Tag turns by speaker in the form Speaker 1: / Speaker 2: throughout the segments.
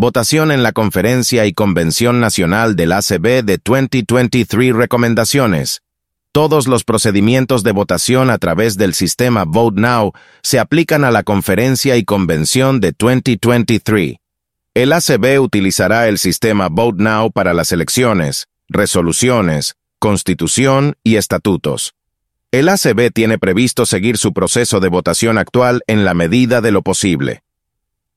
Speaker 1: Votación en la Conferencia y Convención Nacional del ACB de 2023 Recomendaciones. Todos los procedimientos de votación a través del sistema Vote Now se aplican a la Conferencia y Convención de 2023. El ACB utilizará el sistema Vote Now para las elecciones, resoluciones, constitución y estatutos. El ACB tiene previsto seguir su proceso de votación actual en la medida de lo posible.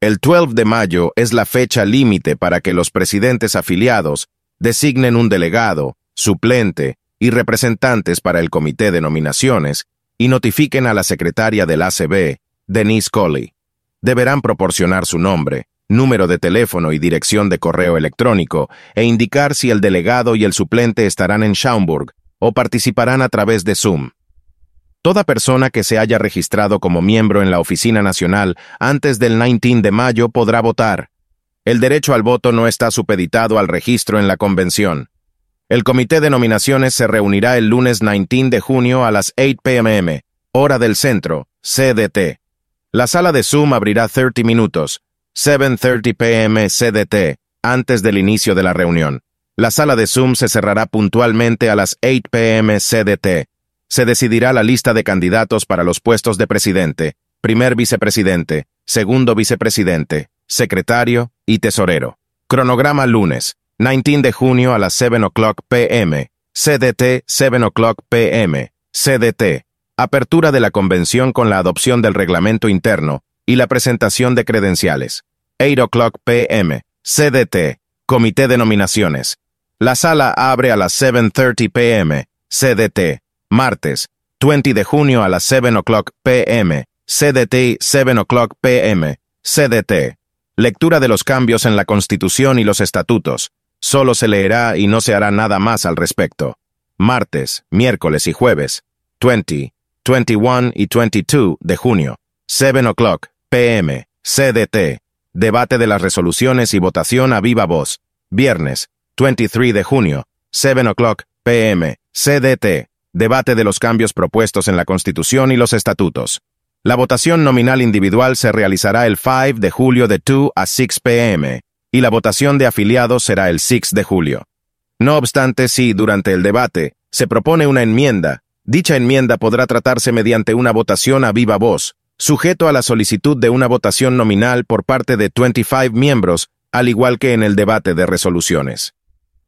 Speaker 1: El 12 de mayo es la fecha límite para que los presidentes afiliados designen un delegado, suplente y representantes para el comité de nominaciones y notifiquen a la secretaria del ACB, Denise Colley. Deberán proporcionar su nombre, número de teléfono y dirección de correo electrónico e indicar si el delegado y el suplente estarán en Schaumburg o participarán a través de Zoom. Toda persona que se haya registrado como miembro en la Oficina Nacional antes del 19 de mayo podrá votar. El derecho al voto no está supeditado al registro en la convención. El comité de nominaciones se reunirá el lunes 19 de junio a las 8 pm, hora del centro, CDT. La sala de Zoom abrirá 30 minutos, 7.30 pm CDT, antes del inicio de la reunión. La sala de Zoom se cerrará puntualmente a las 8 pm CDT se decidirá la lista de candidatos para los puestos de presidente, primer vicepresidente, segundo vicepresidente, secretario y tesorero. Cronograma lunes, 19 de junio a las 7 o'clock pm, CDT 7 o'clock pm, CDT. Apertura de la convención con la adopción del reglamento interno y la presentación de credenciales. 8 o'clock pm, CDT, Comité de Nominaciones. La sala abre a las 7.30 pm, CDT martes, 20 de junio a las 7 o'clock pm, CDT 7 o'clock pm, CDT. Lectura de los cambios en la Constitución y los estatutos. Solo se leerá y no se hará nada más al respecto. Martes, miércoles y jueves, 20, 21 y 22 de junio, 7 o'clock pm, CDT. Debate de las resoluciones y votación a viva voz. Viernes, 23 de junio, 7 o'clock pm, CDT. Debate de los cambios propuestos en la Constitución y los estatutos. La votación nominal individual se realizará el 5 de julio de 2 a 6 p.m. y la votación de afiliados será el 6 de julio. No obstante, si, durante el debate, se propone una enmienda, dicha enmienda podrá tratarse mediante una votación a viva voz, sujeto a la solicitud de una votación nominal por parte de 25 miembros, al igual que en el debate de resoluciones.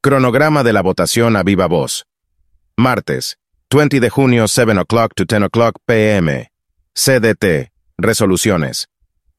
Speaker 1: Cronograma de la votación a viva voz. Martes, 20 de junio 7 o'clock to 10 o'clock p.m. CDT. Resoluciones.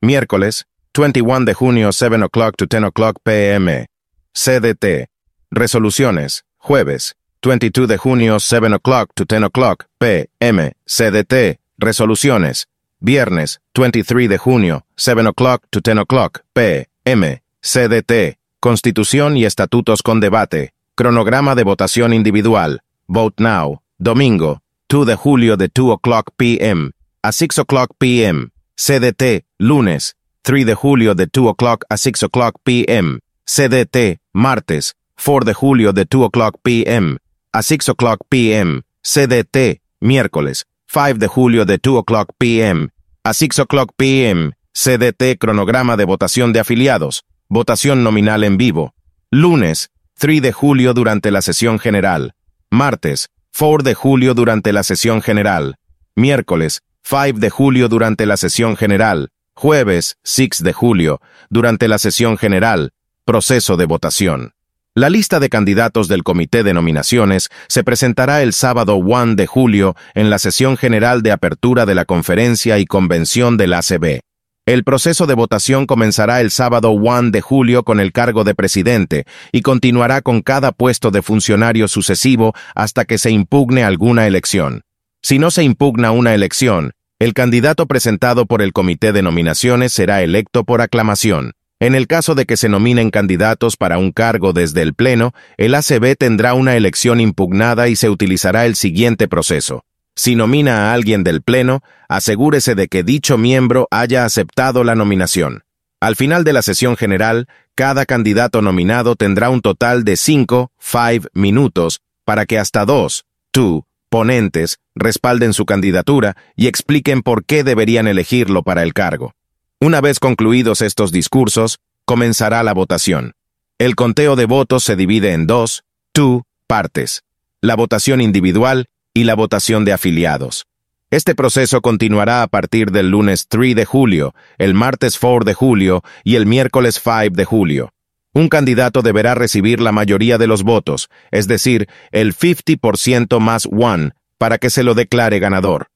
Speaker 1: Miércoles, 21 de junio 7 o'clock to 10 o'clock p.m. CDT. Resoluciones. Jueves, 22 de junio 7 o'clock to 10 o'clock p.m. CDT. Resoluciones. Viernes, 23 de junio 7 o'clock to 10 o'clock p.m. CDT. Constitución y estatutos con debate. Cronograma de votación individual. Vote Now. Domingo, 2 de julio de 2 o'clock p.m. a 6 o'clock p.m. CDT, lunes, 3 de julio de 2 o'clock a 6 o'clock p.m. CDT, martes, 4 de julio de 2 o'clock p.m. a 6 o'clock p.m. CDT, miércoles, 5 de julio de 2 o'clock p.m. a 6 o'clock p.m. CDT, cronograma de votación de afiliados, votación nominal en vivo. Lunes, 3 de julio durante la sesión general. Martes, 4 de julio durante la sesión general, miércoles 5 de julio durante la sesión general, jueves 6 de julio durante la sesión general, proceso de votación. La lista de candidatos del Comité de Nominaciones se presentará el sábado 1 de julio en la sesión general de apertura de la conferencia y convención del ACB. El proceso de votación comenzará el sábado 1 de julio con el cargo de presidente y continuará con cada puesto de funcionario sucesivo hasta que se impugne alguna elección. Si no se impugna una elección, el candidato presentado por el comité de nominaciones será electo por aclamación. En el caso de que se nominen candidatos para un cargo desde el Pleno, el ACB tendrá una elección impugnada y se utilizará el siguiente proceso. Si nomina a alguien del Pleno, asegúrese de que dicho miembro haya aceptado la nominación. Al final de la sesión general, cada candidato nominado tendrá un total de 5, 5 minutos para que hasta dos, two, ponentes respalden su candidatura y expliquen por qué deberían elegirlo para el cargo. Una vez concluidos estos discursos, comenzará la votación. El conteo de votos se divide en dos, two, partes. La votación individual y la votación de afiliados. Este proceso continuará a partir del lunes 3 de julio, el martes 4 de julio y el miércoles 5 de julio. Un candidato deberá recibir la mayoría de los votos, es decir, el 50% más one, para que se lo declare ganador.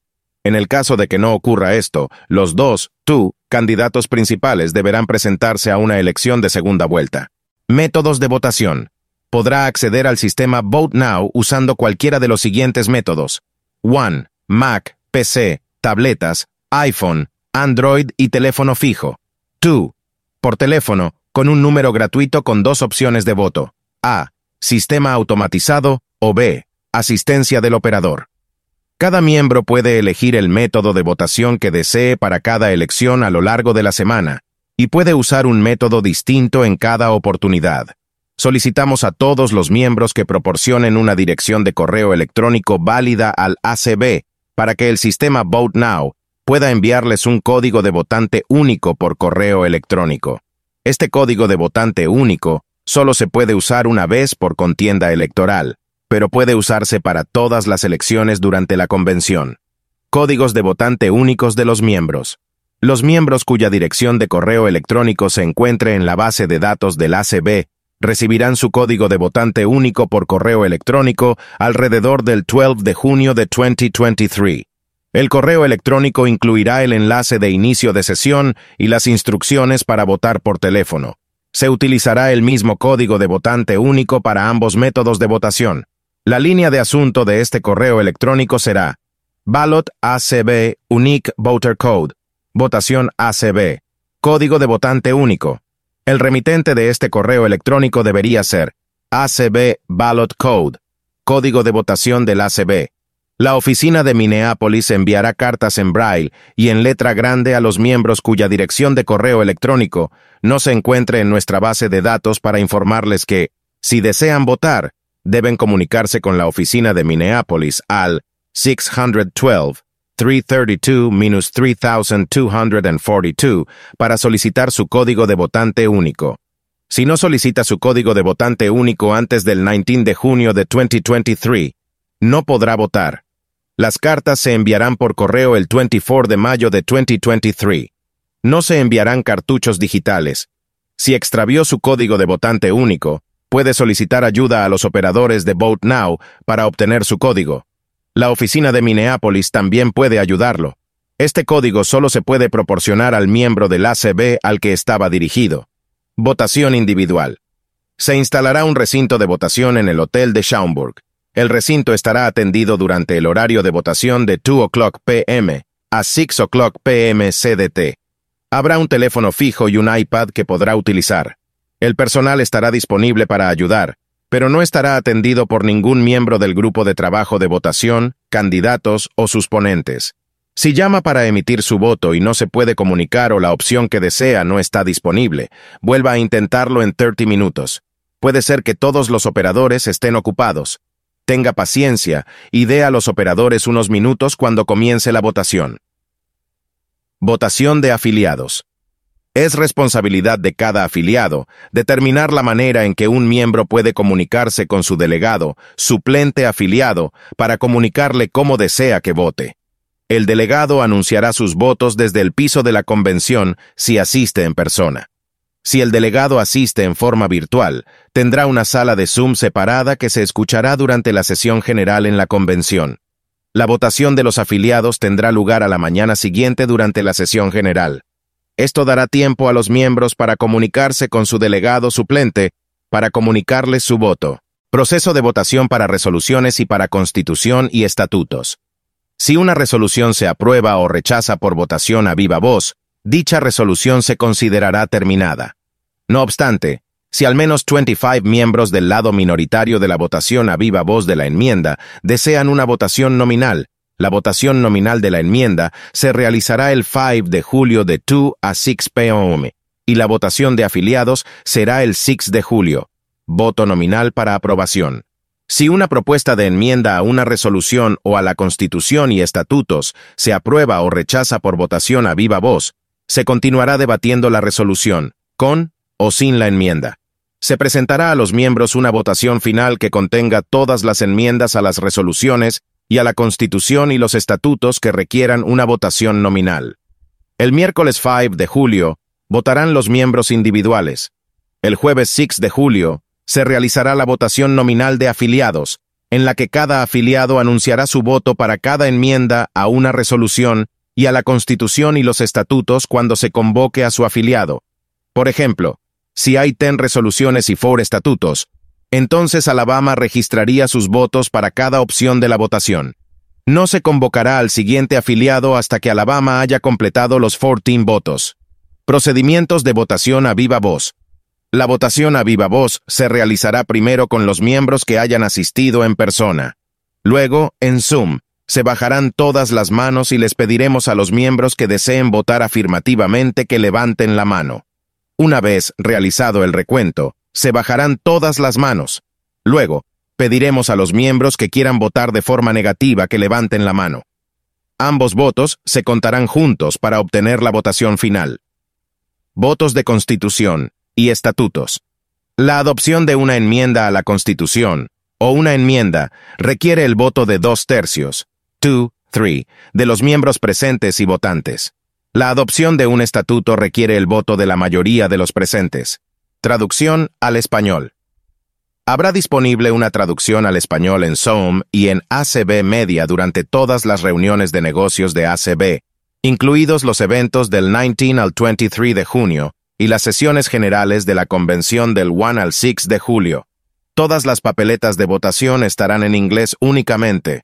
Speaker 1: En el caso de que no ocurra esto, los dos, tú, candidatos principales deberán presentarse a una elección de segunda vuelta. Métodos de votación. Podrá acceder al sistema Vote Now usando cualquiera de los siguientes métodos. 1. Mac, PC, tabletas, iPhone, Android y teléfono fijo. 2. Por teléfono, con un número gratuito con dos opciones de voto. A. Sistema automatizado o B. Asistencia del operador. Cada miembro puede elegir el método de votación que desee para cada elección a lo largo de la semana, y puede usar un método distinto en cada oportunidad. Solicitamos a todos los miembros que proporcionen una dirección de correo electrónico válida al ACB para que el sistema Vote Now pueda enviarles un código de votante único por correo electrónico. Este código de votante único solo se puede usar una vez por contienda electoral, pero puede usarse para todas las elecciones durante la convención. Códigos de votante únicos de los miembros. Los miembros cuya dirección de correo electrónico se encuentre en la base de datos del ACB recibirán su código de votante único por correo electrónico alrededor del 12 de junio de 2023. El correo electrónico incluirá el enlace de inicio de sesión y las instrucciones para votar por teléfono. Se utilizará el mismo código de votante único para ambos métodos de votación. La línea de asunto de este correo electrónico será Ballot ACB Unique Voter Code, votación ACB, código de votante único, el remitente de este correo electrónico debería ser ACB Ballot Code, código de votación del ACB. La oficina de Minneapolis enviará cartas en braille y en letra grande a los miembros cuya dirección de correo electrónico no se encuentre en nuestra base de datos para informarles que, si desean votar, deben comunicarse con la oficina de Minneapolis al 612 332-3242 para solicitar su código de votante único. Si no solicita su código de votante único antes del 19 de junio de 2023, no podrá votar. Las cartas se enviarán por correo el 24 de mayo de 2023. No se enviarán cartuchos digitales. Si extravió su código de votante único, puede solicitar ayuda a los operadores de Vote Now para obtener su código. La oficina de Minneapolis también puede ayudarlo. Este código solo se puede proporcionar al miembro del ACB al que estaba dirigido. Votación individual. Se instalará un recinto de votación en el Hotel de Schaumburg. El recinto estará atendido durante el horario de votación de 2 o'clock p.m. a 6 o'clock p.m. CDT. Habrá un teléfono fijo y un iPad que podrá utilizar. El personal estará disponible para ayudar, pero no estará atendido por ningún miembro del grupo de trabajo de votación, candidatos o sus ponentes. Si llama para emitir su voto y no se puede comunicar o la opción que desea no está disponible, vuelva a intentarlo en 30 minutos. Puede ser que todos los operadores estén ocupados. Tenga paciencia y dé a los operadores unos minutos cuando comience la votación. Votación de afiliados. Es responsabilidad de cada afiliado determinar la manera en que un miembro puede comunicarse con su delegado, suplente afiliado, para comunicarle cómo desea que vote. El delegado anunciará sus votos desde el piso de la convención si asiste en persona. Si el delegado asiste en forma virtual, tendrá una sala de Zoom separada que se escuchará durante la sesión general en la convención. La votación de los afiliados tendrá lugar a la mañana siguiente durante la sesión general. Esto dará tiempo a los miembros para comunicarse con su delegado suplente para comunicarles su voto. Proceso de votación para resoluciones y para constitución y estatutos. Si una resolución se aprueba o rechaza por votación a viva voz, dicha resolución se considerará terminada. No obstante, si al menos 25 miembros del lado minoritario de la votación a viva voz de la enmienda desean una votación nominal, la votación nominal de la enmienda se realizará el 5 de julio de 2 a 6 p.m. y la votación de afiliados será el 6 de julio. Voto nominal para aprobación. Si una propuesta de enmienda a una resolución o a la Constitución y estatutos se aprueba o rechaza por votación a viva voz, se continuará debatiendo la resolución, con o sin la enmienda. Se presentará a los miembros una votación final que contenga todas las enmiendas a las resoluciones y a la Constitución y los estatutos que requieran una votación nominal. El miércoles 5 de julio votarán los miembros individuales. El jueves 6 de julio se realizará la votación nominal de afiliados, en la que cada afiliado anunciará su voto para cada enmienda a una resolución y a la Constitución y los estatutos cuando se convoque a su afiliado. Por ejemplo, si hay 10 resoluciones y 4 estatutos, entonces Alabama registraría sus votos para cada opción de la votación. No se convocará al siguiente afiliado hasta que Alabama haya completado los 14 votos. Procedimientos de votación a viva voz. La votación a viva voz se realizará primero con los miembros que hayan asistido en persona. Luego, en Zoom, se bajarán todas las manos y les pediremos a los miembros que deseen votar afirmativamente que levanten la mano. Una vez realizado el recuento, se bajarán todas las manos. Luego, pediremos a los miembros que quieran votar de forma negativa que levanten la mano. Ambos votos se contarán juntos para obtener la votación final. Votos de Constitución y Estatutos. La adopción de una enmienda a la Constitución o una enmienda requiere el voto de dos tercios, 2, 3, de los miembros presentes y votantes. La adopción de un estatuto requiere el voto de la mayoría de los presentes. Traducción al español. Habrá disponible una traducción al español en Zoom y en ACB Media durante todas las reuniones de negocios de ACB, incluidos los eventos del 19 al 23 de junio y las sesiones generales de la convención del 1 al 6 de julio. Todas las papeletas de votación estarán en inglés únicamente,